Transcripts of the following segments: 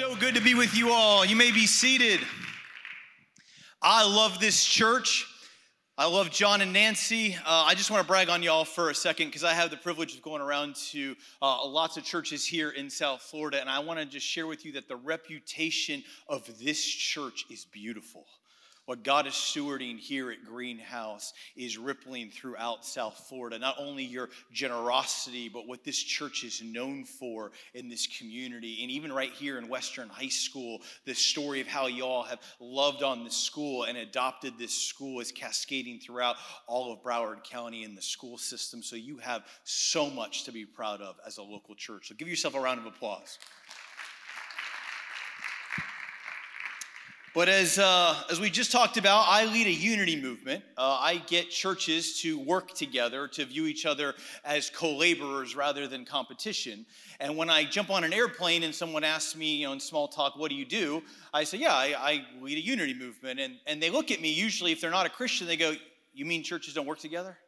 so good to be with you all. You may be seated. I love this church. I love John and Nancy. Uh, I just want to brag on y'all for a second because I have the privilege of going around to uh, lots of churches here in South Florida, and I want to just share with you that the reputation of this church is beautiful. What God is stewarding here at Greenhouse is rippling throughout South Florida. Not only your generosity, but what this church is known for in this community. And even right here in Western High School, the story of how y'all have loved on this school and adopted this school is cascading throughout all of Broward County and the school system. So you have so much to be proud of as a local church. So give yourself a round of applause. But as, uh, as we just talked about, I lead a unity movement. Uh, I get churches to work together, to view each other as co laborers rather than competition. And when I jump on an airplane and someone asks me, you know, in small talk, what do you do? I say, yeah, I, I lead a unity movement. And, and they look at me, usually, if they're not a Christian, they go, you mean churches don't work together?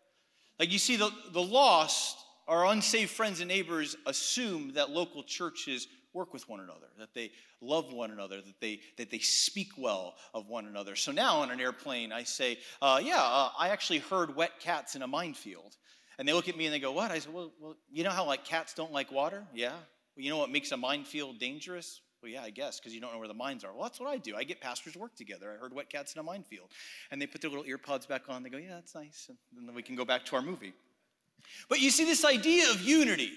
Like you see, the, the lost, our unsaved friends and neighbors assume that local churches work with one another, that they love one another, that they, that they speak well of one another. So now on an airplane, I say, uh, Yeah, uh, I actually herd wet cats in a minefield. And they look at me and they go, What? I said, Well, well you know how like cats don't like water? Yeah. Well, you know what makes a minefield dangerous? Well, yeah, I guess, because you don't know where the mines are. Well, that's what I do. I get pastors to work together. I herd wet cats in a minefield. And they put their little earpods back on. They go, Yeah, that's nice. And then we can go back to our movie. But you see, this idea of unity,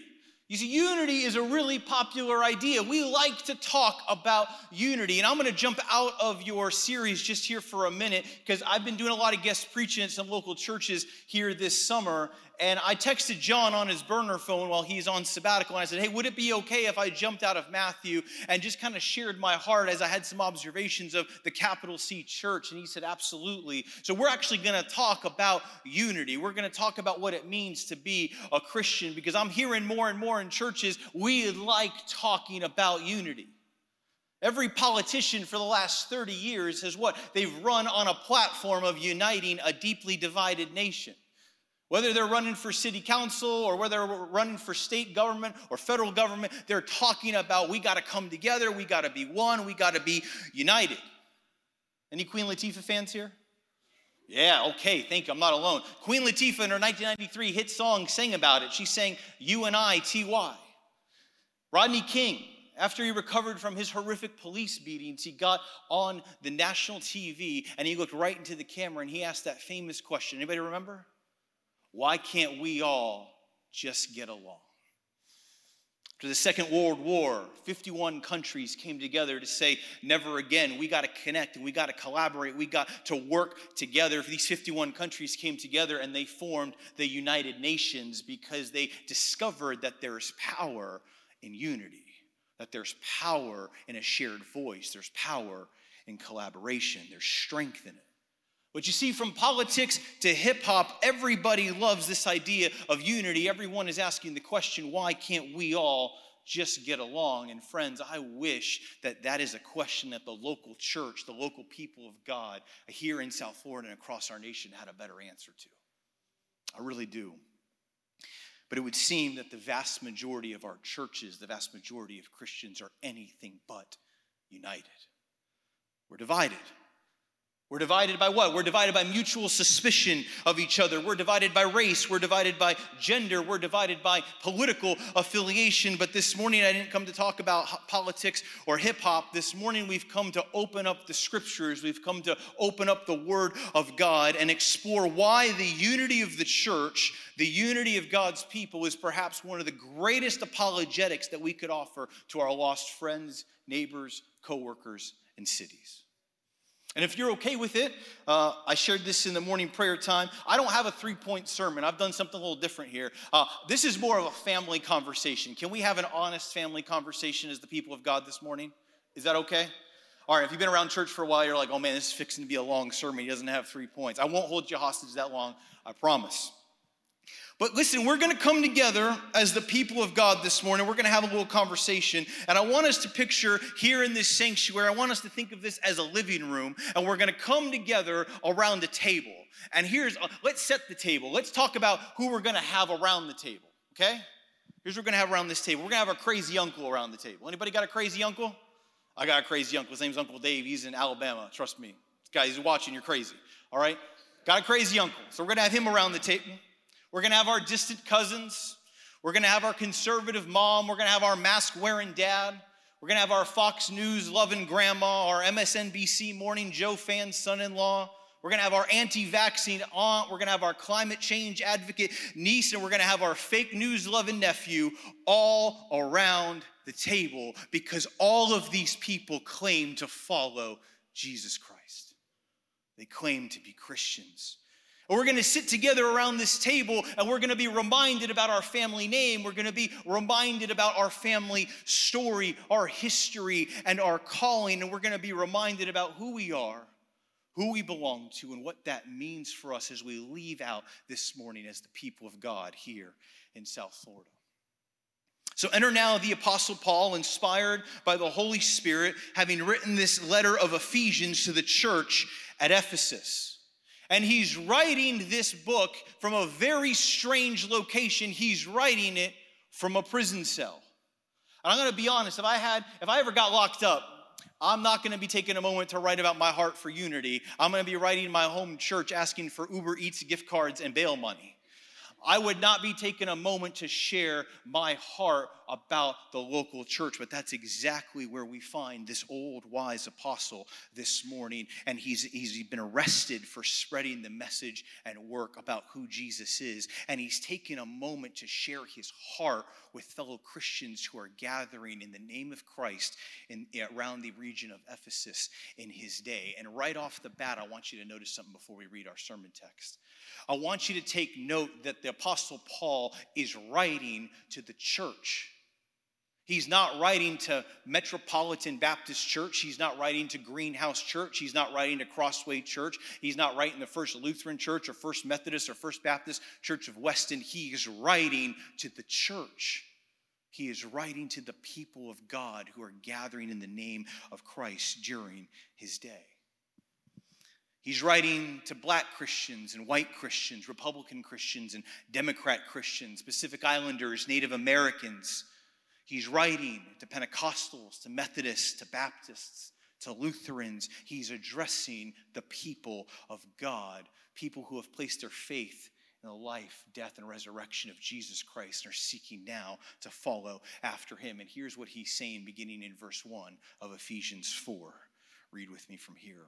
you see, unity is a really popular idea. We like to talk about unity. And I'm going to jump out of your series just here for a minute because I've been doing a lot of guest preaching at some local churches here this summer. And I texted John on his burner phone while he's on sabbatical. And I said, Hey, would it be okay if I jumped out of Matthew and just kind of shared my heart as I had some observations of the capital C church? And he said, Absolutely. So we're actually going to talk about unity. We're going to talk about what it means to be a Christian because I'm hearing more and more in churches, we like talking about unity. Every politician for the last 30 years has what? They've run on a platform of uniting a deeply divided nation. Whether they're running for city council or whether they're running for state government or federal government, they're talking about we got to come together, we got to be one, we got to be united. Any Queen Latifah fans here? Yeah, okay, thank you. I'm not alone. Queen Latifah in her 1993 hit song sang about it. She sang U.N.I.T.Y. Rodney King, after he recovered from his horrific police beatings, he got on the national TV and he looked right into the camera and he asked that famous question. Anybody remember? Why can't we all just get along? After the Second World War, 51 countries came together to say, never again. We got to connect and we got to collaborate. We got to work together. These 51 countries came together and they formed the United Nations because they discovered that there's power in unity, that there's power in a shared voice, there's power in collaboration, there's strength in it. But you see, from politics to hip hop, everybody loves this idea of unity. Everyone is asking the question, why can't we all just get along? And friends, I wish that that is a question that the local church, the local people of God here in South Florida and across our nation had a better answer to. I really do. But it would seem that the vast majority of our churches, the vast majority of Christians, are anything but united. We're divided. We're divided by what? We're divided by mutual suspicion of each other. We're divided by race. We're divided by gender. We're divided by political affiliation. But this morning, I didn't come to talk about politics or hip hop. This morning, we've come to open up the scriptures. We've come to open up the word of God and explore why the unity of the church, the unity of God's people, is perhaps one of the greatest apologetics that we could offer to our lost friends, neighbors, coworkers, and cities. And if you're okay with it, uh, I shared this in the morning prayer time. I don't have a three point sermon. I've done something a little different here. Uh, this is more of a family conversation. Can we have an honest family conversation as the people of God this morning? Is that okay? All right, if you've been around church for a while, you're like, oh man, this is fixing to be a long sermon. He doesn't have three points. I won't hold you hostage that long, I promise. But listen, we're going to come together as the people of God this morning. We're going to have a little conversation. And I want us to picture here in this sanctuary, I want us to think of this as a living room. And we're going to come together around a table. And here's, uh, let's set the table. Let's talk about who we're going to have around the table, okay? Here's what we're going to have around this table. We're going to have our crazy uncle around the table. Anybody got a crazy uncle? I got a crazy uncle. His name's Uncle Dave. He's in Alabama. Trust me. This guy, he's watching. You're crazy. All right? Got a crazy uncle. So we're going to have him around the table. We're to have our distant cousins. We're to have our conservative mom. We're to have our mask wearing dad. We're to have our Fox News loving grandma, our MSNBC Morning Joe fan son in law. We're to have our anti vaccine aunt. We're to have our climate change advocate niece. And we're to have our fake news loving nephew all around the table because all of these people claim to follow Jesus Christ. They claim to be Christians. We're going to sit together around this table and we're going to be reminded about our family name. We're going to be reminded about our family story, our history, and our calling. And we're going to be reminded about who we are, who we belong to, and what that means for us as we leave out this morning as the people of God here in South Florida. So enter now the Apostle Paul, inspired by the Holy Spirit, having written this letter of Ephesians to the church at Ephesus. And he's writing this book from a very strange location. He's writing it from a prison cell. And I'm gonna be honest, if I had, if I ever got locked up, I'm not going to be taking a moment to write about my heart for unity. I'm going to be writing my home church asking for Uber Eats gift cards and bail money. I would not be taking a moment to share my heart about the local church, but that's exactly where we find this old wise apostle this morning. And he's, he's been arrested for spreading the message and work about who Jesus is. And he's taken a moment to share his heart with fellow Christians who are gathering in the name of Christ in, around the region of Ephesus in his day. And right off the bat, I want you to notice something before we read our sermon text. I want you to take note that the Apostle Paul is writing to the church. He's not writing to Metropolitan Baptist Church. He's not writing to Greenhouse Church. He's not writing to Crossway Church. He's not writing the First Lutheran Church or First Methodist or First Baptist Church of Weston. He is writing to the church. He is writing to the people of God who are gathering in the name of Christ during his day. He's writing to black Christians and white Christians, Republican Christians and Democrat Christians, Pacific Islanders, Native Americans. He's writing to Pentecostals, to Methodists, to Baptists, to Lutherans. He's addressing the people of God, people who have placed their faith in the life, death, and resurrection of Jesus Christ and are seeking now to follow after him. And here's what he's saying beginning in verse 1 of Ephesians 4. Read with me from here.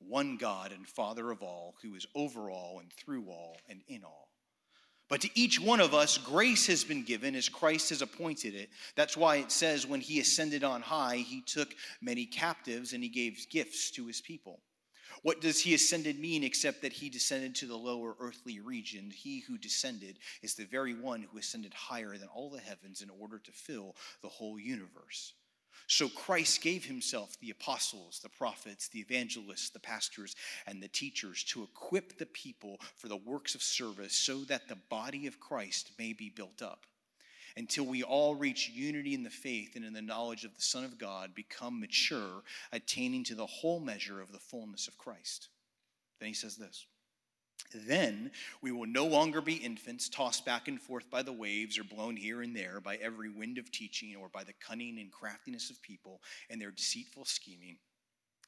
one God and Father of all, who is over all and through all and in all. But to each one of us, grace has been given as Christ has appointed it. That's why it says, when he ascended on high, he took many captives and he gave gifts to his people. What does he ascended mean except that he descended to the lower earthly region? He who descended is the very one who ascended higher than all the heavens in order to fill the whole universe. So Christ gave himself the apostles, the prophets, the evangelists, the pastors, and the teachers to equip the people for the works of service so that the body of Christ may be built up until we all reach unity in the faith and in the knowledge of the Son of God, become mature, attaining to the whole measure of the fullness of Christ. Then he says this. Then we will no longer be infants tossed back and forth by the waves or blown here and there by every wind of teaching or by the cunning and craftiness of people and their deceitful scheming.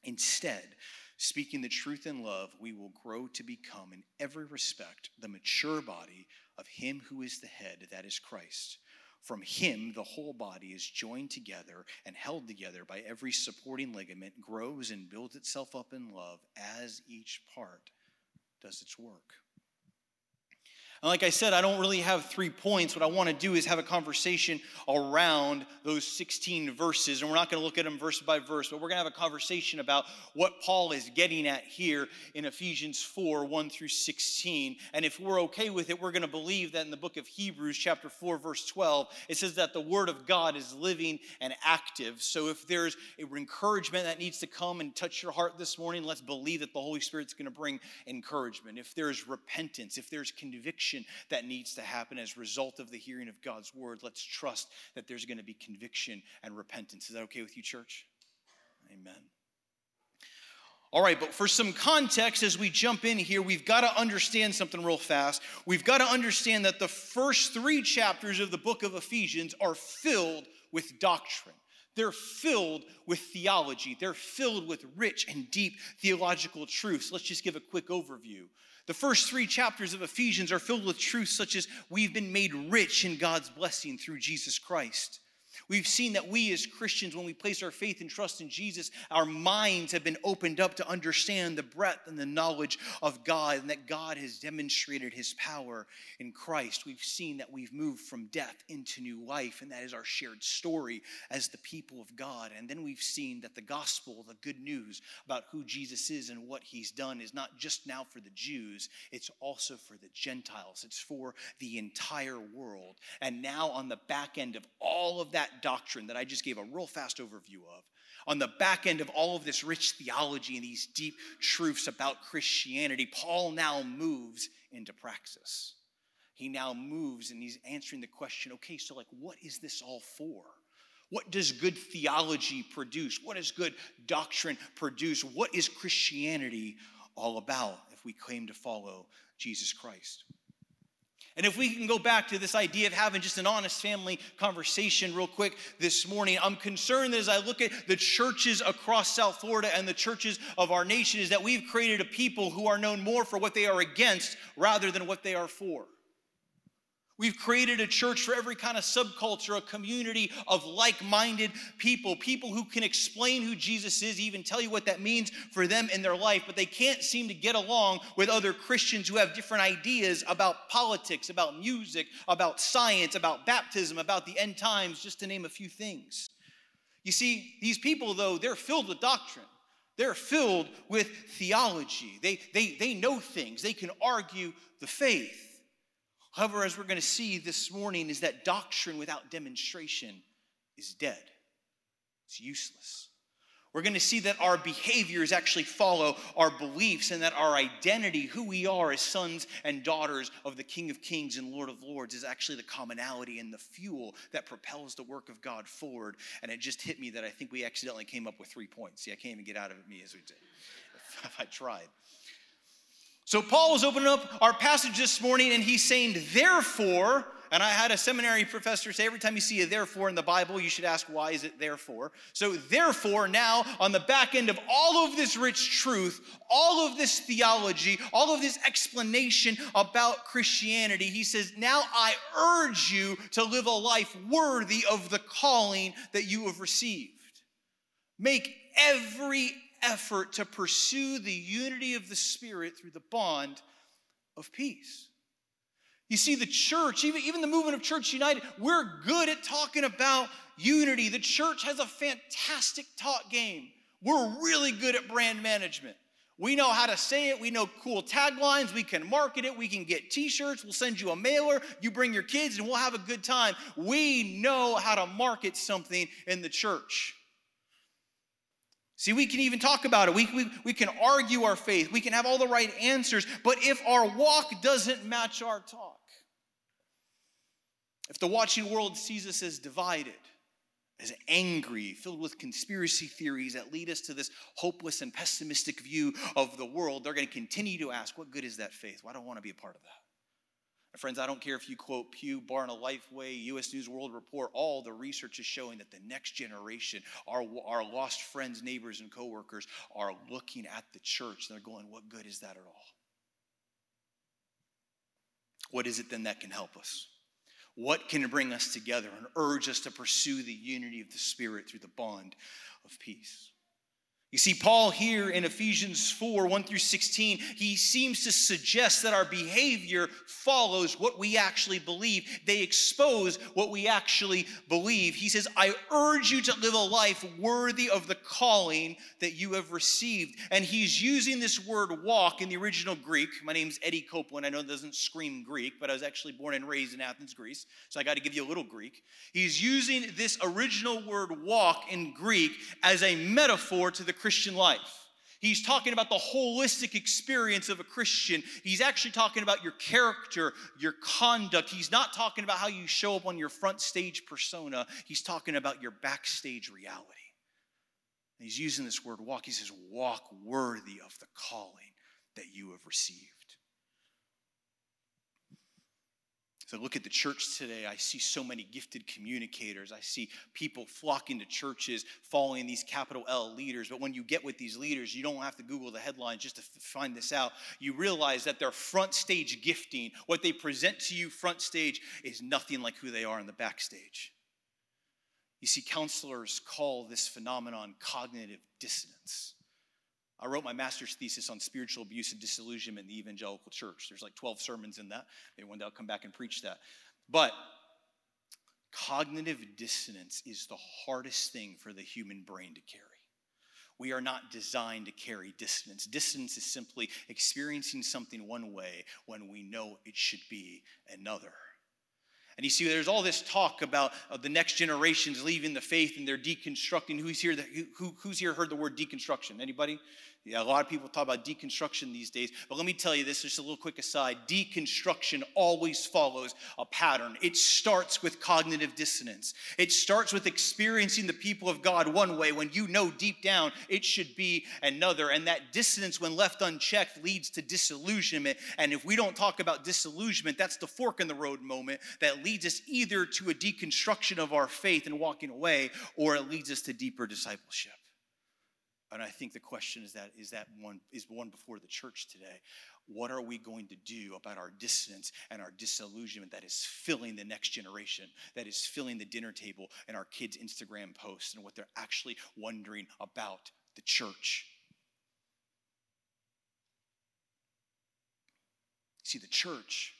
Instead, speaking the truth in love, we will grow to become, in every respect, the mature body of Him who is the head, that is Christ. From Him, the whole body is joined together and held together by every supporting ligament, grows and builds itself up in love as each part does its work. And like I said, I don't really have three points. What I want to do is have a conversation around those 16 verses. And we're not going to look at them verse by verse, but we're going to have a conversation about what Paul is getting at here in Ephesians 4 1 through 16. And if we're okay with it, we're going to believe that in the book of Hebrews, chapter 4, verse 12, it says that the word of God is living and active. So if there's encouragement that needs to come and touch your heart this morning, let's believe that the Holy Spirit's going to bring encouragement. If there's repentance, if there's conviction, conviction that needs to happen as a result of the hearing of God's word. Let's trust that there's going to be conviction and repentance. Is that okay with you, church? Amen. All right, but for some context, as we jump in here, we've got to understand something real fast. We've got to understand that the first three chapters of the book of Ephesians are filled with doctrine. They're filled with theology. They're filled with rich and deep theological truths. Let's just give a quick overview. The first three chapters of Ephesians are filled with truths such as we've been made rich in God's blessing through Jesus Christ. We've seen that we as Christians, when we place our faith and trust in Jesus, our minds have been opened up to understand the breadth and the knowledge of God, and that God has demonstrated his power in Christ. We've seen that we've moved from death into new life, and that is our shared story as the people of God. And then we've seen that the gospel, the good news about who Jesus is and what he's done, is not just now for the Jews, it's also for the Gentiles, it's for the entire world. And now, on the back end of all of that doctrine that I just gave a real fast overview of, on the back end of all of this rich theology and these deep truths about Christianity, Paul now moves into praxis. He now moves and he's answering the question okay, so, like, what is this all for? What does good theology produce? What does good doctrine produce? What is Christianity all about if we claim to follow Jesus Christ? And if we can go back to this idea of having just an honest family conversation real quick this morning, I'm concerned that as I look at the churches across South Florida and the churches of our nation, is that we've created a people who are known more for what they are against rather than what they are for. We've created a church for every kind of subculture, a community of like minded people, people who can explain who Jesus is, even tell you what that means for them in their life, but they can't seem to get along with other Christians who have different ideas about politics, about music, about science, about baptism, about the end times, just to name a few things. You see, these people, though, they're filled with doctrine. They're filled with theology. They, they, they know things. They can argue the faith. However, as we're going to see this morning, is that doctrine without demonstration is dead. It's useless. We're going to see that our behaviors actually follow our beliefs and that our identity, who we are as sons and daughters of the King of Kings and Lord of Lords, is actually the commonality and the fuel that propels the work of God forward. And it just hit me that I think we accidentally came up with three points. See, I can't even get out of it me as we did if I tried. So Paul was opening up our passage this morning and he's saying, therefore, and I had a seminary professor say every time you see a therefore in the Bible, you should ask, why is it therefore? So, therefore, now on the back end of all of this rich truth, all of this theology, all of this explanation about Christianity, he says, now I urge you to live a life worthy of the calling that you have received. Make every effort to pursue the unity of the Spirit through the bond of peace. You see, the church, even, even the movement of Church United, we're good at talking about unity. The church has a fantastic talk game. We're really good at brand management. We know how to say it. We know cool taglines. We can market it. We can get t shirts. We'll send you a mailer. You bring your kids and we'll have a good time. We know how to market something in the church. See, we can even talk about it. We, we, we can argue our faith. We can have all the right answers. But if our walk doesn't match our talk, if the watching world sees us as divided, as angry, filled with conspiracy theories that lead us to this hopeless and pessimistic view of the world, they're going to continue to ask, What good is that faith? Well, I don't want to be a part of that. Friends, I don't care if you quote Pew, Barna Lifeway, U.S. News World Report, all the research is showing that the next generation, our, our lost friends, neighbors, and coworkers, are looking at the church they're going, What good is that at all? What is it then that can help us? What can bring us together and urge us to pursue the unity of the Spirit through the bond of peace? You see, Paul here in Ephesians 4 1 through 16, he seems to suggest that our behavior follows what we actually believe. They expose what we actually believe. He says, I urge you to live a life worthy of the calling that you have received. And he's using this word walk in the original Greek. My name's Eddie Copeland. I know it doesn't scream Greek, but I was actually born and raised in Athens, Greece. So I got to give you a little Greek. He's using this original word walk in Greek as a metaphor to the Christian life. He's talking about the holistic experience of a Christian. He's actually talking about your character, your conduct. He's not talking about how you show up on your front stage persona. He's talking about your backstage reality. And he's using this word walk. He says, walk worthy of the calling that you have received. So look at the church today. I see so many gifted communicators. I see people flocking to churches, following these capital L leaders. But when you get with these leaders, you don't have to Google the headlines just to find this out. You realize that their front stage gifting, what they present to you front stage, is nothing like who they are in the backstage. You see, counselors call this phenomenon cognitive dissonance. I wrote my master's thesis on spiritual abuse and disillusionment in the evangelical church. There's like 12 sermons in that. Maybe one day I'll come back and preach that. But cognitive dissonance is the hardest thing for the human brain to carry. We are not designed to carry dissonance. Dissonance is simply experiencing something one way when we know it should be another. And you see, there's all this talk about uh, the next generations leaving the faith and they're deconstructing. Who's here? That, who, who's here heard the word deconstruction? Anybody? Yeah, a lot of people talk about deconstruction these days, but let me tell you this, just a little quick aside. Deconstruction always follows a pattern. It starts with cognitive dissonance. It starts with experiencing the people of God one way when you know deep down it should be another. And that dissonance, when left unchecked, leads to disillusionment. And if we don't talk about disillusionment, that's the fork in the road moment that leads us either to a deconstruction of our faith and walking away, or it leads us to deeper discipleship. And I think the question is that is that one is one before the church today. What are we going to do about our dissonance and our disillusionment that is filling the next generation, that is filling the dinner table and our kids' Instagram posts and what they're actually wondering about the church? See, the church,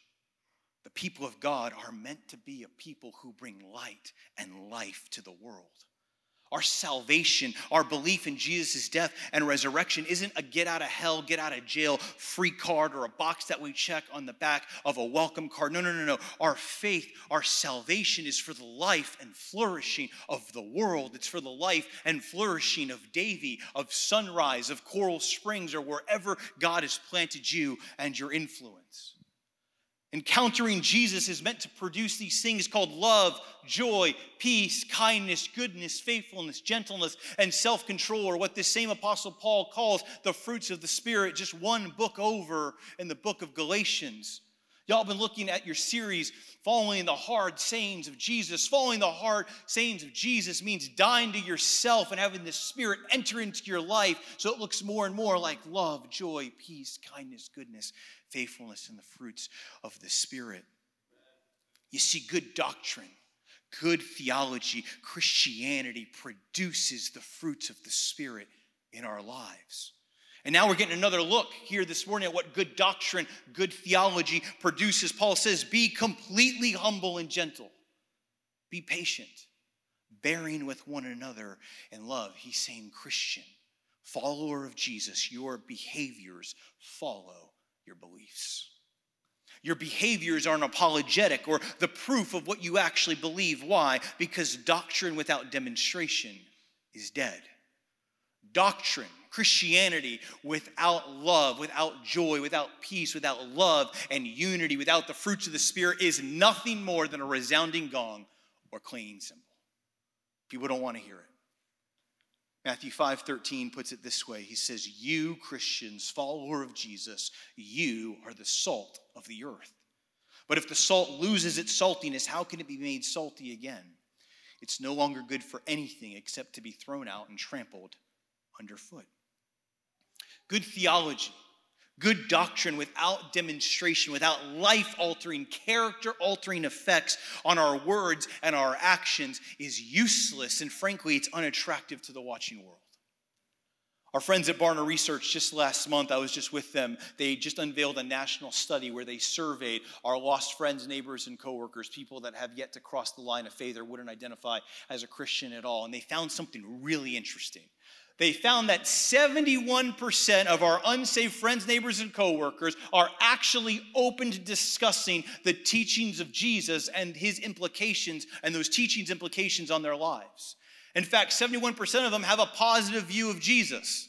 the people of God, are meant to be a people who bring light and life to the world. Our salvation, our belief in Jesus' death and resurrection isn't a get out of hell, get out of jail free card or a box that we check on the back of a welcome card. No, no, no, no. Our faith, our salvation is for the life and flourishing of the world. It's for the life and flourishing of Davie, of Sunrise, of Coral Springs, or wherever God has planted you and your influence. Encountering Jesus is meant to produce these things called love, joy, peace, kindness, goodness, faithfulness, gentleness, and self control, or what this same Apostle Paul calls the fruits of the Spirit, just one book over in the book of Galatians. Y'all been looking at your series, Following the Hard Sayings of Jesus. Following the hard sayings of Jesus means dying to yourself and having the Spirit enter into your life so it looks more and more like love, joy, peace, kindness, goodness, faithfulness, and the fruits of the Spirit. You see, good doctrine, good theology, Christianity produces the fruits of the Spirit in our lives. And now we're getting another look here this morning at what good doctrine, good theology produces. Paul says, Be completely humble and gentle, be patient, bearing with one another in love. He's saying, Christian, follower of Jesus, your behaviors follow your beliefs. Your behaviors aren't apologetic or the proof of what you actually believe. Why? Because doctrine without demonstration is dead. Doctrine Christianity without love, without joy, without peace, without love and unity, without the fruits of the Spirit is nothing more than a resounding gong or clanging cymbal. People don't want to hear it. Matthew 5:13 puts it this way. He says, "You Christians, follower of Jesus, you are the salt of the earth. But if the salt loses its saltiness, how can it be made salty again? It's no longer good for anything except to be thrown out and trampled underfoot." Good theology, good doctrine without demonstration, without life altering, character altering effects on our words and our actions is useless. And frankly, it's unattractive to the watching world. Our friends at Barna Research, just last month, I was just with them. They just unveiled a national study where they surveyed our lost friends, neighbors, and coworkers, people that have yet to cross the line of faith or wouldn't identify as a Christian at all. And they found something really interesting. They found that 71% of our unsaved friends, neighbors, and coworkers are actually open to discussing the teachings of Jesus and his implications and those teachings' implications on their lives. In fact, 71% of them have a positive view of Jesus.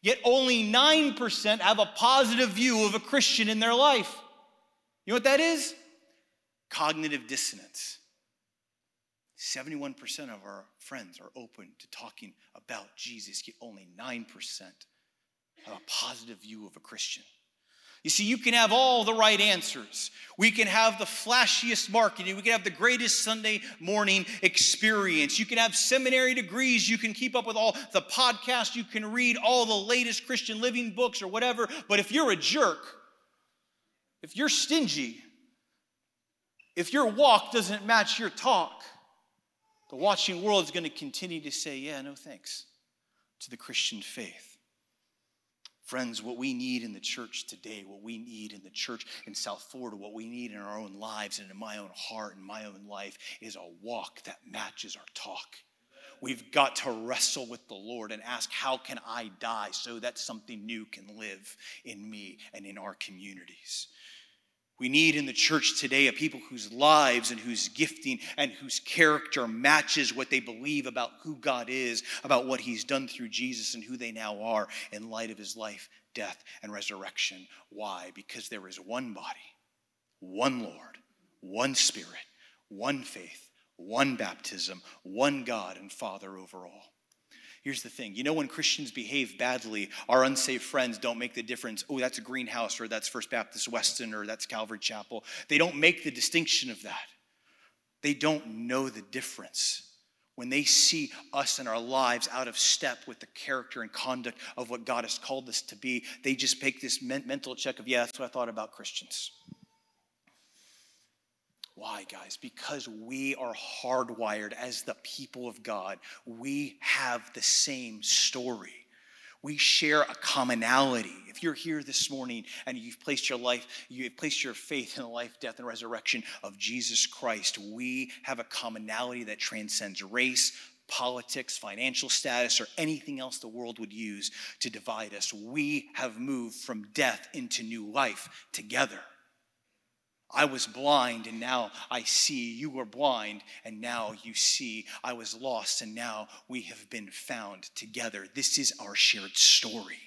Yet only 9% have a positive view of a Christian in their life. You know what that is? Cognitive dissonance. 71% of our friends are open to talking about Jesus, yet only 9% have a positive view of a Christian. You see, you can have all the right answers. We can have the flashiest marketing. We can have the greatest Sunday morning experience. You can have seminary degrees. You can keep up with all the podcasts. You can read all the latest Christian living books or whatever. But if you're a jerk, if you're stingy, if your walk doesn't match your talk, the watching world is going to continue to say, yeah, no thanks to the Christian faith. Friends, what we need in the church today, what we need in the church in South Florida, what we need in our own lives and in my own heart and my own life is a walk that matches our talk. We've got to wrestle with the Lord and ask, How can I die so that something new can live in me and in our communities? We need in the church today a people whose lives and whose gifting and whose character matches what they believe about who God is, about what He's done through Jesus and who they now are in light of His life, death, and resurrection. Why? Because there is one body, one Lord, one Spirit, one faith, one baptism, one God and Father over all. Here's the thing you know, when Christians behave badly, our unsaved friends don't make the difference. Oh, that's a greenhouse, or that's First Baptist Weston, or that's Calvary Chapel. They don't make the distinction of that. They don't know the difference. When they see us and our lives out of step with the character and conduct of what God has called us to be, they just make this mental check of, yeah, that's what I thought about Christians. Why, guys? Because we are hardwired as the people of God. We have the same story. We share a commonality. If you're here this morning and you've placed your life, you've placed your faith in the life, death, and resurrection of Jesus Christ, we have a commonality that transcends race, politics, financial status, or anything else the world would use to divide us. We have moved from death into new life together. I was blind and now I see. You were blind and now you see. I was lost and now we have been found together. This is our shared story.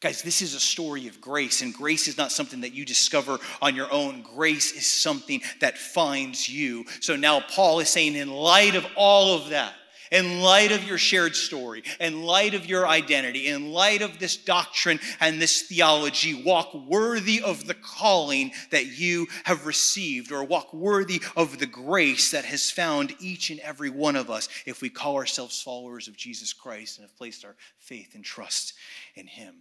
Guys, this is a story of grace, and grace is not something that you discover on your own. Grace is something that finds you. So now Paul is saying, in light of all of that, in light of your shared story, in light of your identity, in light of this doctrine and this theology, walk worthy of the calling that you have received, or walk worthy of the grace that has found each and every one of us if we call ourselves followers of Jesus Christ and have placed our faith and trust in Him.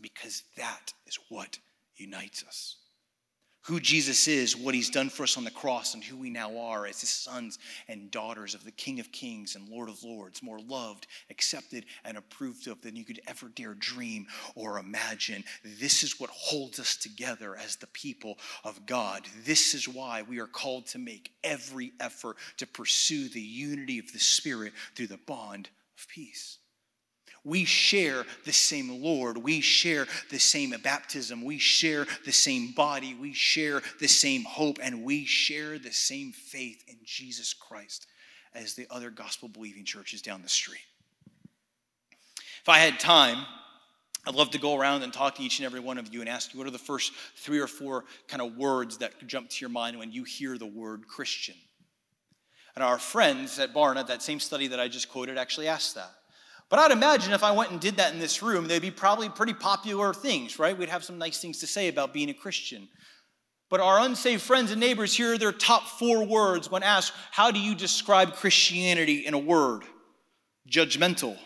Because that is what unites us who Jesus is, what he's done for us on the cross, and who we now are as his sons and daughters of the King of Kings and Lord of Lords, more loved, accepted, and approved of than you could ever dare dream or imagine. This is what holds us together as the people of God. This is why we are called to make every effort to pursue the unity of the Spirit through the bond of peace. We share the same Lord. We share the same baptism. We share the same body. We share the same hope. And we share the same faith in Jesus Christ as the other gospel believing churches down the street. If I had time, I'd love to go around and talk to each and every one of you and ask you what are the first three or four kind of words that jump to your mind when you hear the word Christian. And our friends at Barna, that same study that I just quoted, actually asked that. But I'd imagine if I went and did that in this room, they'd be probably pretty popular things, right? We'd have some nice things to say about being a Christian. But our unsaved friends and neighbors, here are their top four words when asked, How do you describe Christianity in a word? Judgmental,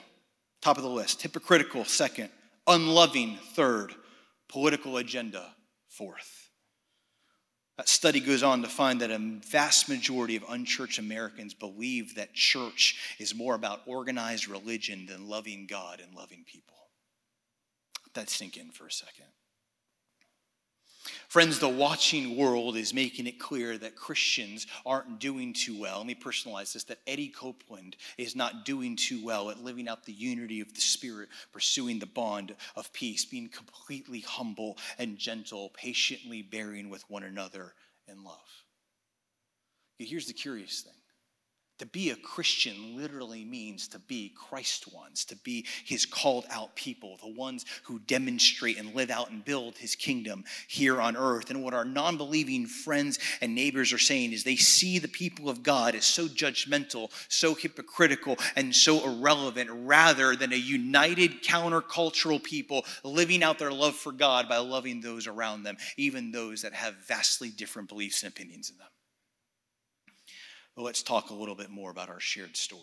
top of the list. Hypocritical, second. Unloving, third. Political agenda, fourth. That study goes on to find that a vast majority of unchurched Americans believe that church is more about organized religion than loving God and loving people. Let that sink in for a second. Friends, the watching world is making it clear that Christians aren't doing too well. Let me personalize this that Eddie Copeland is not doing too well at living out the unity of the Spirit, pursuing the bond of peace, being completely humble and gentle, patiently bearing with one another in love. Here's the curious thing to be a Christian literally means to be Christ ones, to be his called out people, the ones who demonstrate and live out and build his kingdom here on earth. And what our non believing friends and neighbors are saying is they see the people of God as so judgmental, so hypocritical, and so irrelevant, rather than a united countercultural people living out their love for God by loving those around them, even those that have vastly different beliefs and opinions in them. But let's talk a little bit more about our shared story.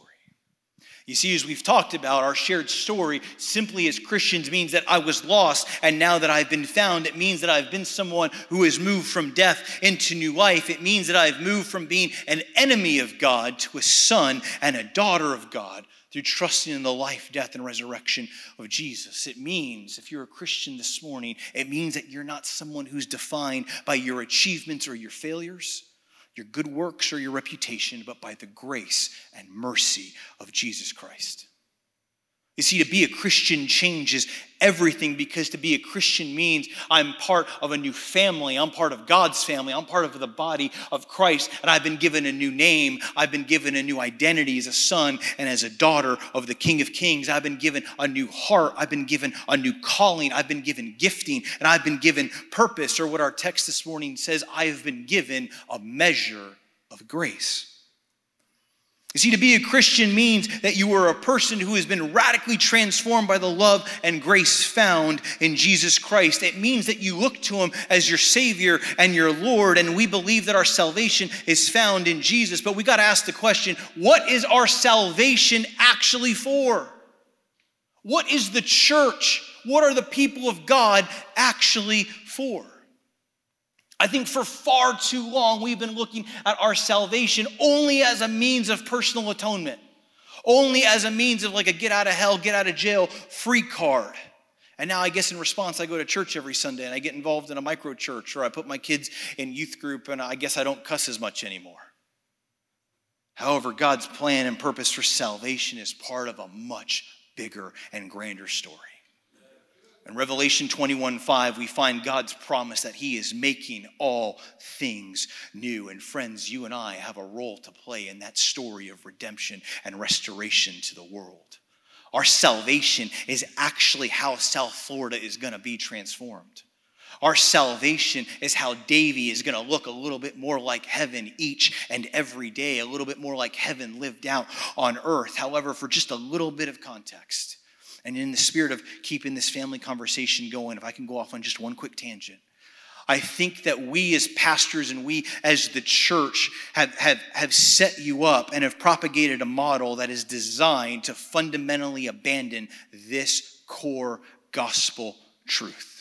You see, as we've talked about, our shared story simply as Christians means that I was lost, and now that I've been found, it means that I've been someone who has moved from death into new life. It means that I've moved from being an enemy of God to a son and a daughter of God through trusting in the life, death, and resurrection of Jesus. It means, if you're a Christian this morning, it means that you're not someone who's defined by your achievements or your failures your good works or your reputation, but by the grace and mercy of Jesus Christ. You see, to be a Christian changes everything because to be a Christian means I'm part of a new family. I'm part of God's family. I'm part of the body of Christ. And I've been given a new name. I've been given a new identity as a son and as a daughter of the King of Kings. I've been given a new heart. I've been given a new calling. I've been given gifting. And I've been given purpose, or what our text this morning says, I have been given a measure of grace. You see, to be a Christian means that you are a person who has been radically transformed by the love and grace found in Jesus Christ. It means that you look to Him as your Savior and your Lord, and we believe that our salvation is found in Jesus. But we got to ask the question what is our salvation actually for? What is the church? What are the people of God actually for? I think for far too long we've been looking at our salvation only as a means of personal atonement, only as a means of like a get out of hell, get out of jail free card. And now I guess in response, I go to church every Sunday and I get involved in a micro church or I put my kids in youth group and I guess I don't cuss as much anymore. However, God's plan and purpose for salvation is part of a much bigger and grander story. In Revelation 21 5, we find God's promise that He is making all things new. And friends, you and I have a role to play in that story of redemption and restoration to the world. Our salvation is actually how South Florida is going to be transformed. Our salvation is how Davie is going to look a little bit more like heaven each and every day, a little bit more like heaven lived out on earth. However, for just a little bit of context, and in the spirit of keeping this family conversation going, if I can go off on just one quick tangent, I think that we as pastors and we as the church have, have, have set you up and have propagated a model that is designed to fundamentally abandon this core gospel truth.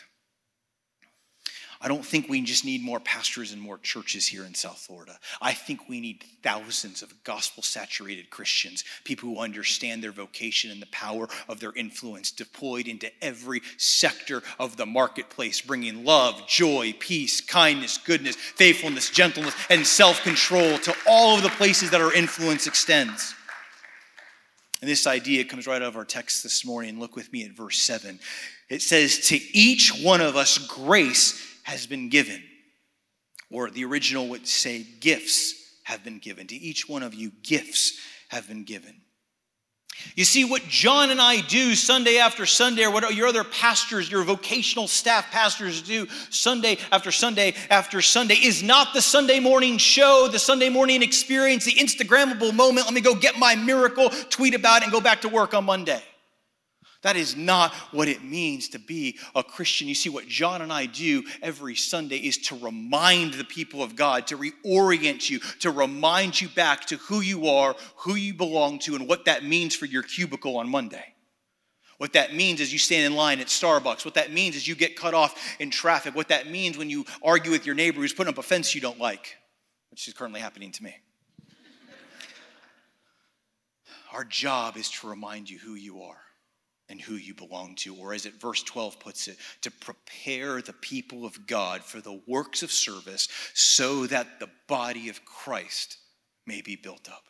I don't think we just need more pastors and more churches here in South Florida. I think we need thousands of gospel saturated Christians, people who understand their vocation and the power of their influence, deployed into every sector of the marketplace, bringing love, joy, peace, kindness, goodness, faithfulness, gentleness, and self control to all of the places that our influence extends. And this idea comes right out of our text this morning. Look with me at verse 7. It says, To each one of us, grace has been given. Or the original would say, gifts have been given. To each one of you, gifts have been given. You see, what John and I do Sunday after Sunday, or what your other pastors, your vocational staff pastors do Sunday after Sunday after Sunday, is not the Sunday morning show, the Sunday morning experience, the Instagrammable moment. Let me go get my miracle, tweet about it, and go back to work on Monday. That is not what it means to be a Christian. You see, what John and I do every Sunday is to remind the people of God, to reorient you, to remind you back to who you are, who you belong to, and what that means for your cubicle on Monday. What that means is you stand in line at Starbucks. What that means is you get cut off in traffic. What that means when you argue with your neighbor who's putting up a fence you don't like, which is currently happening to me. Our job is to remind you who you are and who you belong to, or as it verse 12 puts it, to prepare the people of God for the works of service so that the body of Christ may be built up.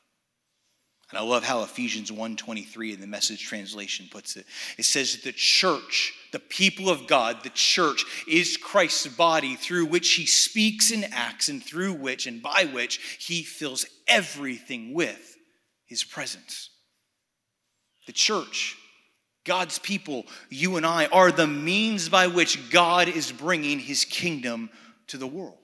And I love how Ephesians 1:23 in the message translation puts it. It says the church, the people of God, the church is Christ's body through which he speaks and acts and through which and by which he fills everything with his presence. The church, God's people, you and I are the means by which God is bringing his kingdom to the world.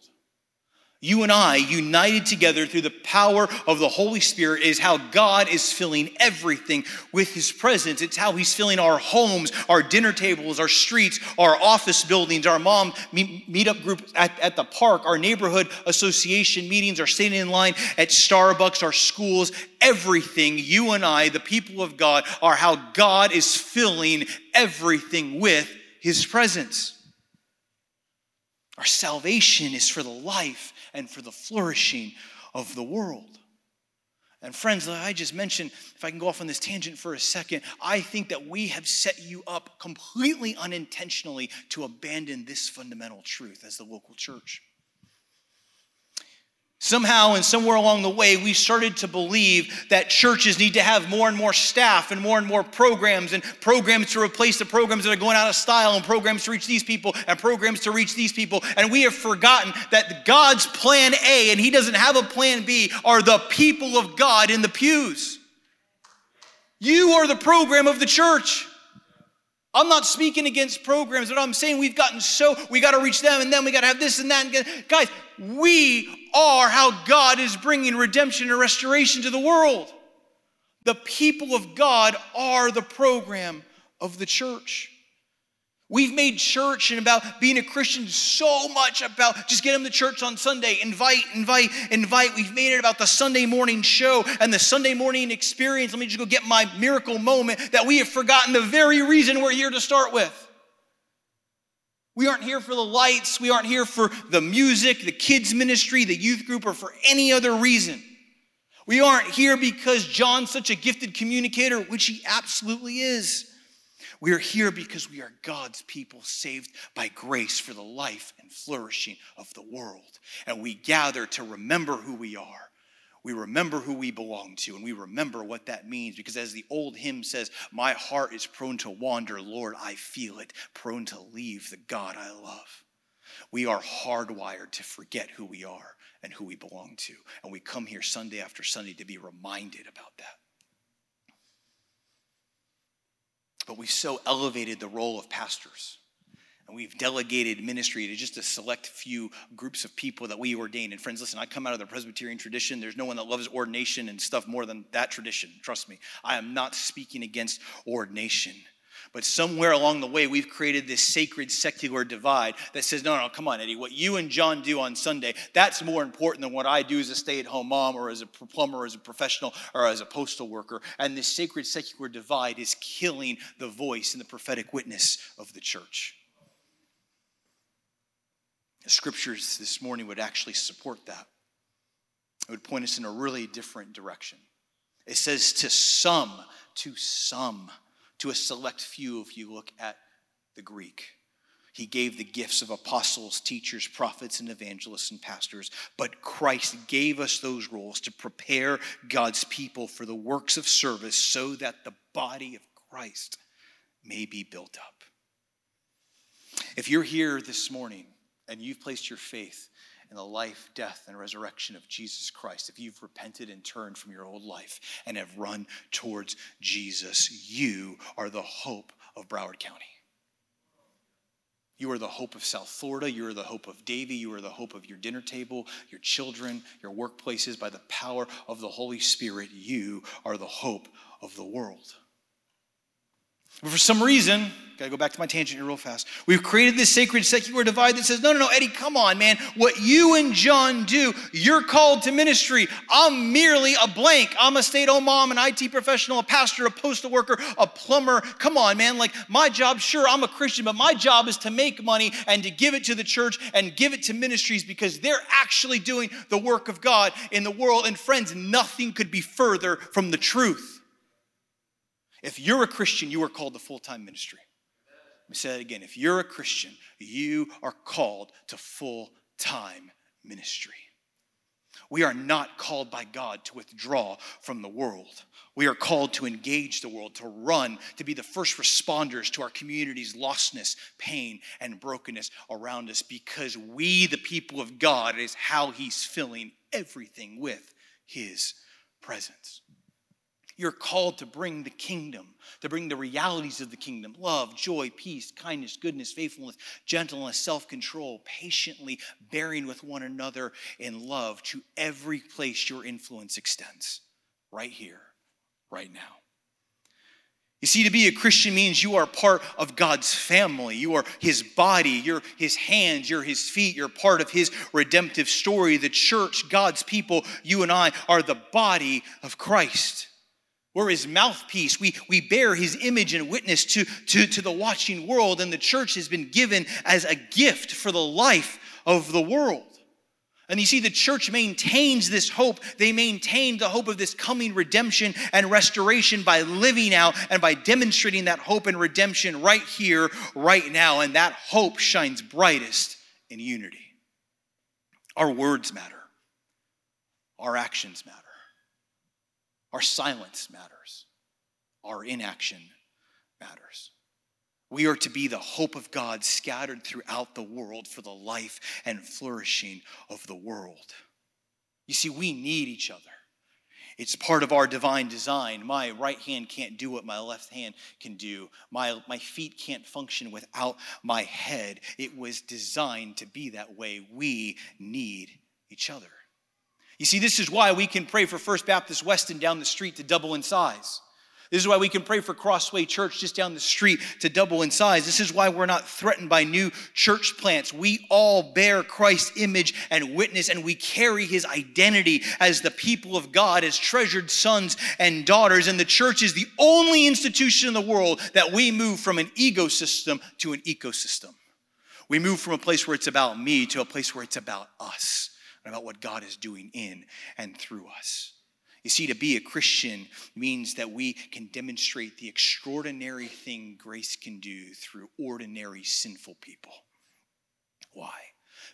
You and I, united together through the power of the Holy Spirit, is how God is filling everything with His presence. It's how He's filling our homes, our dinner tables, our streets, our office buildings, our mom meet meetup group at, at the park, our neighborhood association meetings, our standing in line at Starbucks, our schools. Everything, you and I, the people of God, are how God is filling everything with His presence. Our salvation is for the life and for the flourishing of the world. And friends, like I just mentioned, if I can go off on this tangent for a second, I think that we have set you up completely unintentionally to abandon this fundamental truth as the local church. Somehow and somewhere along the way, we started to believe that churches need to have more and more staff and more and more programs and programs to replace the programs that are going out of style and programs to reach these people and programs to reach these people. And we have forgotten that God's plan A, and He doesn't have a plan B, are the people of God in the pews. You are the program of the church. I'm not speaking against programs, but I'm saying we've gotten so, we got to reach them and then we got to have this and that. And guys, we are how God is bringing redemption and restoration to the world. The people of God are the program of the church. We've made church and about being a Christian so much about just get them to church on Sunday, invite, invite, invite. We've made it about the Sunday morning show and the Sunday morning experience. Let me just go get my miracle moment that we have forgotten the very reason we're here to start with. We aren't here for the lights, we aren't here for the music, the kids' ministry, the youth group, or for any other reason. We aren't here because John's such a gifted communicator, which he absolutely is. We are here because we are God's people saved by grace for the life and flourishing of the world. And we gather to remember who we are. We remember who we belong to, and we remember what that means because, as the old hymn says, My heart is prone to wander, Lord, I feel it, prone to leave the God I love. We are hardwired to forget who we are and who we belong to. And we come here Sunday after Sunday to be reminded about that. But we've so elevated the role of pastors. And we've delegated ministry to just a select few groups of people that we ordain. And friends, listen, I come out of the Presbyterian tradition. There's no one that loves ordination and stuff more than that tradition. Trust me. I am not speaking against ordination. But somewhere along the way, we've created this sacred secular divide that says, no, no, come on, Eddie, what you and John do on Sunday, that's more important than what I do as a stay at home mom or as a plumber or as a professional or as a postal worker. And this sacred secular divide is killing the voice and the prophetic witness of the church. The scriptures this morning would actually support that. It would point us in a really different direction. It says to some, to some to a select few if you look at the Greek. He gave the gifts of apostles, teachers, prophets, and evangelists and pastors. But Christ gave us those roles to prepare God's people for the works of service so that the body of Christ may be built up. If you're here this morning and you've placed your faith in the life, death, and resurrection of Jesus Christ, if you've repented and turned from your old life and have run towards Jesus, you are the hope of Broward County. You are the hope of South Florida. You are the hope of Davie. You are the hope of your dinner table, your children, your workplaces. By the power of the Holy Spirit, you are the hope of the world. But for some reason, Gotta go back to my tangent here real fast. We've created this sacred secular divide that says, no, no, no, Eddie, come on, man. What you and John do, you're called to ministry. I'm merely a blank. I'm a stay at home mom, an IT professional, a pastor, a postal worker, a plumber. Come on, man. Like, my job, sure, I'm a Christian, but my job is to make money and to give it to the church and give it to ministries because they're actually doing the work of God in the world. And friends, nothing could be further from the truth. If you're a Christian, you are called to full time ministry Let me say that again. If you're a Christian, you are called to full time ministry. We are not called by God to withdraw from the world. We are called to engage the world, to run, to be the first responders to our community's lostness, pain, and brokenness around us because we, the people of God, is how He's filling everything with His presence. You're called to bring the kingdom, to bring the realities of the kingdom love, joy, peace, kindness, goodness, faithfulness, gentleness, self control, patiently bearing with one another in love to every place your influence extends, right here, right now. You see, to be a Christian means you are part of God's family. You are His body, you're His hands, you're His feet, you're part of His redemptive story. The church, God's people, you and I are the body of Christ. We're his mouthpiece. We, we bear his image and witness to, to, to the watching world, and the church has been given as a gift for the life of the world. And you see, the church maintains this hope. They maintain the hope of this coming redemption and restoration by living out and by demonstrating that hope and redemption right here, right now. And that hope shines brightest in unity. Our words matter, our actions matter. Our silence matters. Our inaction matters. We are to be the hope of God scattered throughout the world for the life and flourishing of the world. You see, we need each other. It's part of our divine design. My right hand can't do what my left hand can do. My, my feet can't function without my head. It was designed to be that way. We need each other. You see, this is why we can pray for First Baptist Weston down the street to double in size. This is why we can pray for Crossway Church just down the street to double in size. This is why we're not threatened by new church plants. We all bear Christ's image and witness, and we carry his identity as the people of God, as treasured sons and daughters. And the church is the only institution in the world that we move from an ecosystem to an ecosystem. We move from a place where it's about me to a place where it's about us about what God is doing in and through us. You see, to be a Christian means that we can demonstrate the extraordinary thing grace can do through ordinary sinful people. Why?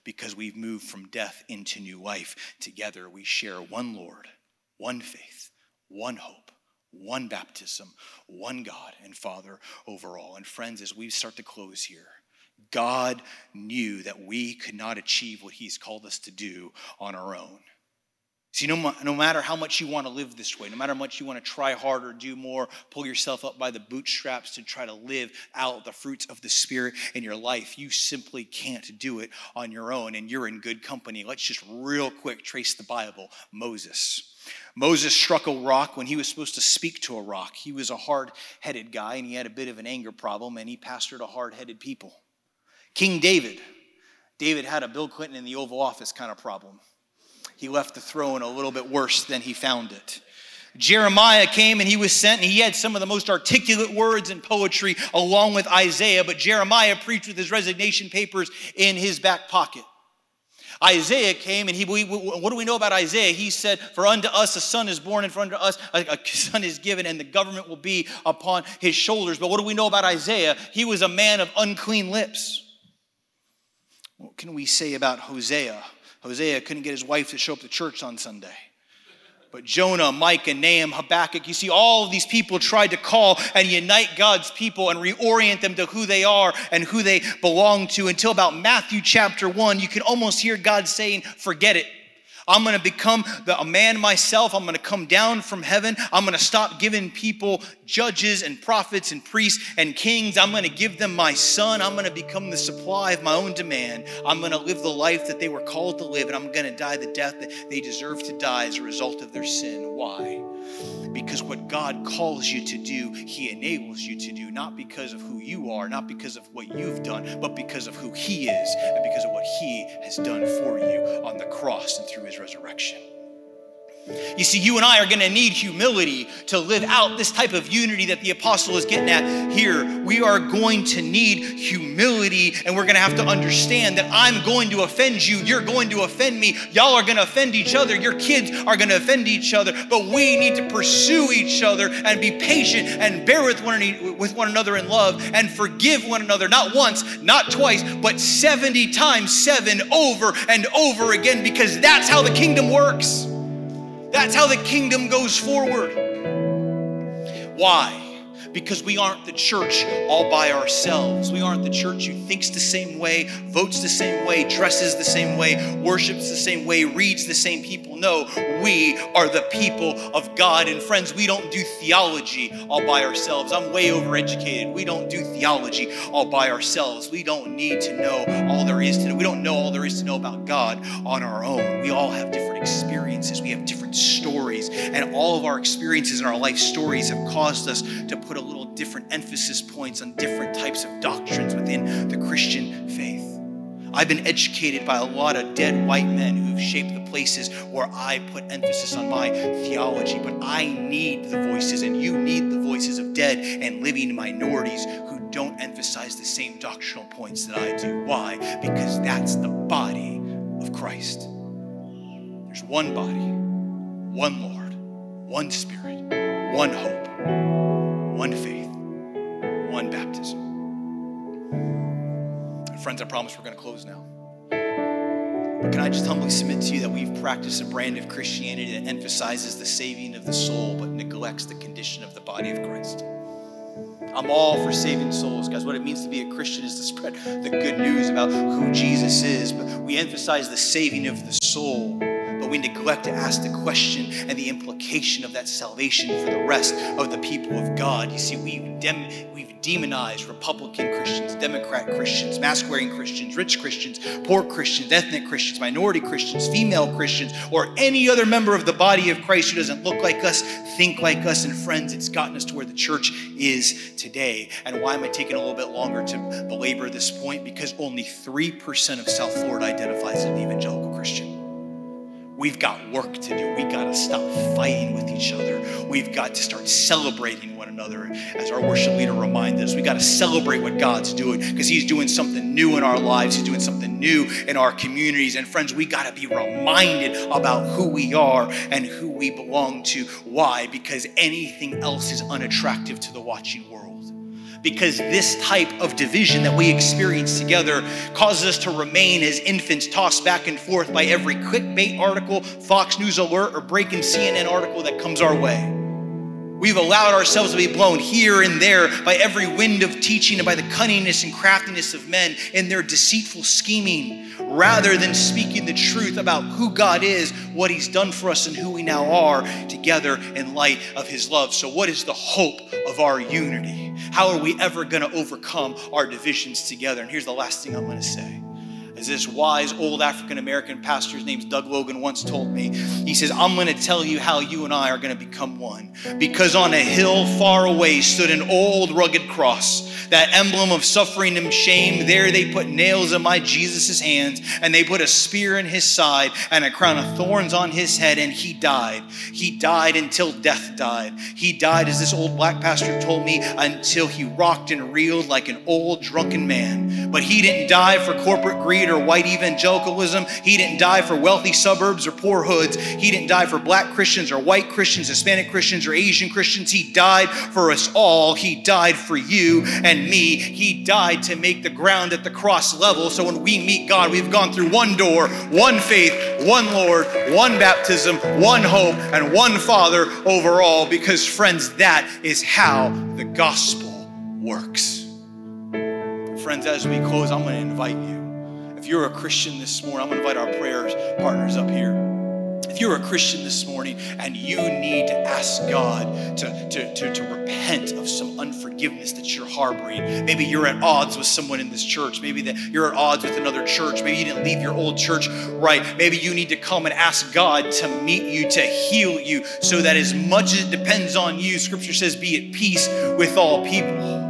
Because we've moved from death into new life. Together, we share one Lord, one faith, one hope, one baptism, one God and Father over all. And friends, as we start to close here, God knew that we could not achieve what He's called us to do on our own. See, no, no matter how much you want to live this way, no matter how much you want to try harder, do more, pull yourself up by the bootstraps to try to live out the fruits of the Spirit in your life, you simply can't do it on your own, and you're in good company. Let's just real quick trace the Bible Moses. Moses struck a rock when he was supposed to speak to a rock. He was a hard headed guy, and he had a bit of an anger problem, and he pastored a hard headed people. King David. David had a Bill Clinton in the Oval Office kind of problem. He left the throne a little bit worse than he found it. Jeremiah came and he was sent, and he had some of the most articulate words in poetry along with Isaiah, but Jeremiah preached with his resignation papers in his back pocket. Isaiah came and he, what do we know about Isaiah? He said, For unto us a son is born, and for unto us a, a son is given, and the government will be upon his shoulders. But what do we know about Isaiah? He was a man of unclean lips. What can we say about Hosea? Hosea couldn't get his wife to show up to church on Sunday. But Jonah, Micah, Nahum, Habakkuk, you see, all of these people tried to call and unite God's people and reorient them to who they are and who they belong to until about Matthew chapter 1. You can almost hear God saying, Forget it. I'm going to become the, a man myself. I'm going to come down from heaven. I'm going to stop giving people judges and prophets and priests and kings. I'm going to give them my son. I'm going to become the supply of my own demand. I'm going to live the life that they were called to live, and I'm going to die the death that they deserve to die as a result of their sin. Why? Because what God calls you to do, He enables you to do, not because of who you are, not because of what you've done, but because of who He is and because of what He has done for you on the cross and through His resurrection. You see, you and I are going to need humility to live out this type of unity that the apostle is getting at here. We are going to need humility, and we're going to have to understand that I'm going to offend you. You're going to offend me. Y'all are going to offend each other. Your kids are going to offend each other. But we need to pursue each other and be patient and bear with one, with one another in love and forgive one another, not once, not twice, but 70 times seven over and over again, because that's how the kingdom works. That's how the kingdom goes forward. Why? Because we aren't the church all by ourselves. We aren't the church who thinks the same way, votes the same way, dresses the same way, worships the same way, reads the same people. No, we are the people of God. And friends, we don't do theology all by ourselves. I'm way overeducated. We don't do theology all by ourselves. We don't need to know all there is to know. We don't know all there is to know about God on our own. We all have different experiences. We have different stories. And all of our experiences and our life stories have caused us to put a little different emphasis points on different types of doctrines within the Christian faith. I've been educated by a lot of dead white men who've shaped the places where I put emphasis on my theology, but I need the voices, and you need the voices of dead and living minorities who don't emphasize the same doctrinal points that I do. Why? Because that's the body of Christ. There's one body, one Lord, one Spirit, one hope, one faith, one baptism. And friends, I promise we're going to close now. But can I just humbly submit to you that we've practiced a brand of Christianity that emphasizes the saving of the soul but neglects the condition of the body of Christ? I'm all for saving souls, guys. What it means to be a Christian is to spread the good news about who Jesus is. But we emphasize the saving of the soul but we neglect to ask the question and the implication of that salvation for the rest of the people of God. You see, we've, dem- we've demonized Republican Christians, Democrat Christians, mask wearing Christians, rich Christians, poor Christians, ethnic Christians, minority Christians, female Christians, or any other member of the body of Christ who doesn't look like us, think like us, and friends, it's gotten us to where the church is today. And why am I taking a little bit longer to belabor this point? Because only 3% of South Florida identifies as an evangelical Christian. We've got work to do. We've got to stop fighting with each other. We've got to start celebrating one another. As our worship leader reminded us, we've got to celebrate what God's doing because He's doing something new in our lives. He's doing something new in our communities. And friends, we got to be reminded about who we are and who we belong to. Why? Because anything else is unattractive to the watching world because this type of division that we experience together causes us to remain as infants tossed back and forth by every clickbait article, Fox News alert, or breaking CNN article that comes our way. We've allowed ourselves to be blown here and there by every wind of teaching and by the cunningness and craftiness of men and their deceitful scheming, rather than speaking the truth about who God is, what He's done for us, and who we now are together in light of His love. So, what is the hope of our unity? How are we ever going to overcome our divisions together? And here's the last thing I'm going to say. This wise old African American pastor's name's Doug Logan once told me, he says, I'm going to tell you how you and I are going to become one. Because on a hill far away stood an old rugged cross that emblem of suffering and shame. There they put nails in my Jesus' hands, and they put a spear in his side and a crown of thorns on his head, and he died. He died until death died. He died, as this old black pastor told me, until he rocked and reeled like an old drunken man. But he didn't die for corporate greed or white evangelicalism. He didn't die for wealthy suburbs or poor hoods. He didn't die for black Christians or white Christians, Hispanic Christians or Asian Christians. He died for us all. He died for you and me. He died to make the ground at the cross level. So when we meet God, we've gone through one door, one faith, one Lord, one baptism, one hope, and one Father over all. Because, friends, that is how the gospel works. Friends, as we close, I'm going to invite you. If you're a Christian this morning, I'm going to invite our prayer partners up here If you're a Christian this morning and you need to ask God to, to, to, to, repent of some unforgiveness that you're harboring, maybe you're at odds with someone in this church, maybe that you're at odds with another church, maybe you didn't leave your old church right, maybe you need to come and ask God to meet you, to heal you, so that as much as it depends on you, Scripture says, be at peace with all people.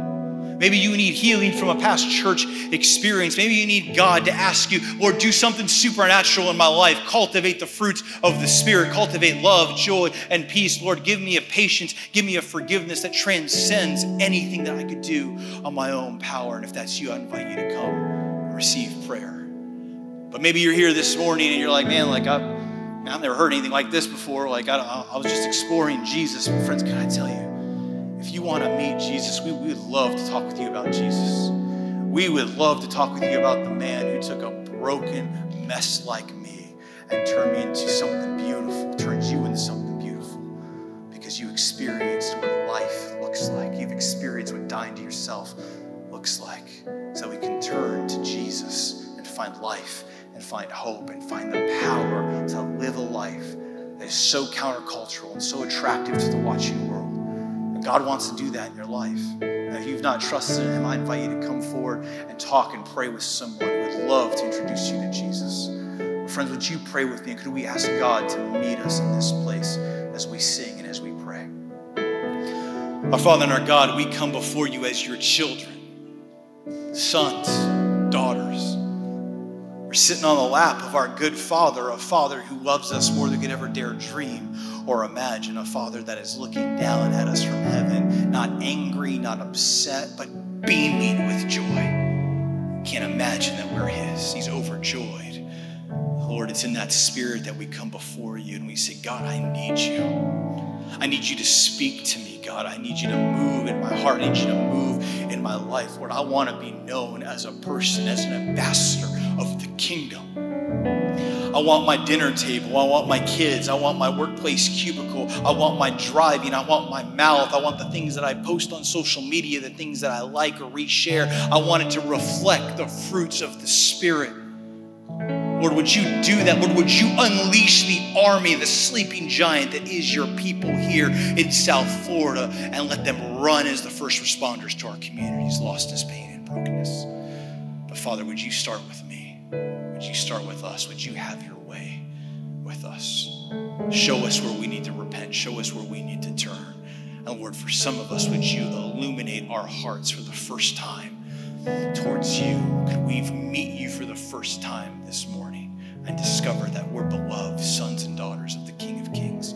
Maybe you need healing from a past church experience. Maybe you need God to ask you, Lord, do something supernatural in my life. Cultivate the fruits of the Spirit. Cultivate love, joy, and peace. Lord, give me a patience. Give me a forgiveness that transcends anything that I could do on my own power. And if that's you, I invite you to come and receive prayer. But maybe you're here this morning and you're like, man, like I've, I've never heard anything like this before. Like I, I was just exploring Jesus. Friends, can I tell you? If you want to meet Jesus, we, would love to talk with you about Jesus. We would love to talk with you about the man who took a broken mess like me and turned me into something beautiful, turned you into something beautiful because you experienced what life looks like. You've experienced what dying to yourself looks like. So we can turn to Jesus and find life and find hope and find the power to live a life that is so countercultural and so attractive to the watching world. God wants to do that in your life. If you've not trusted in Him, I invite you to come forward and talk and pray with someone who would love to introduce you to Jesus. Friends, would you pray with me? And Could we ask God to meet us in this place as we sing and as we pray? Our Father and our God, we come before you as your children, sons. We're sitting on the lap of our good Father, a Father who loves us more than we could ever dare dream or imagine a father that is looking down at us from heaven, not angry, not upset, but beaming with joy. Can't imagine that we're his. He's overjoyed. Lord, it's in that spirit that we come before you and we say, God, I need you. I need you to speak to me, God. I need you to move in my heart. I need you to move in my life. Lord, I want to be known as a person, as an ambassador kingdom. I want my dinner table. I want my kids. I want my workplace cubicle. I want my driving. I want my mouth. I want the things that I post on social media, the things that I like or reshare. I want it to reflect the fruits of the Spirit. Lord, would you do that? Lord, would you unleash the army, the sleeping giant that is your people here in South Florida, and let them run as the first responders to our communities, lost lostness, pain, and brokenness? But Father, would you start with me? Would you start with us? Would you have your way with us? Show us where we need to repent. Show us where we need to turn. And Lord, for some of us, would you illuminate our hearts for the first time towards you? Could we meet you for the first time this morning and discover that we're beloved sons and daughters of the King of Kings?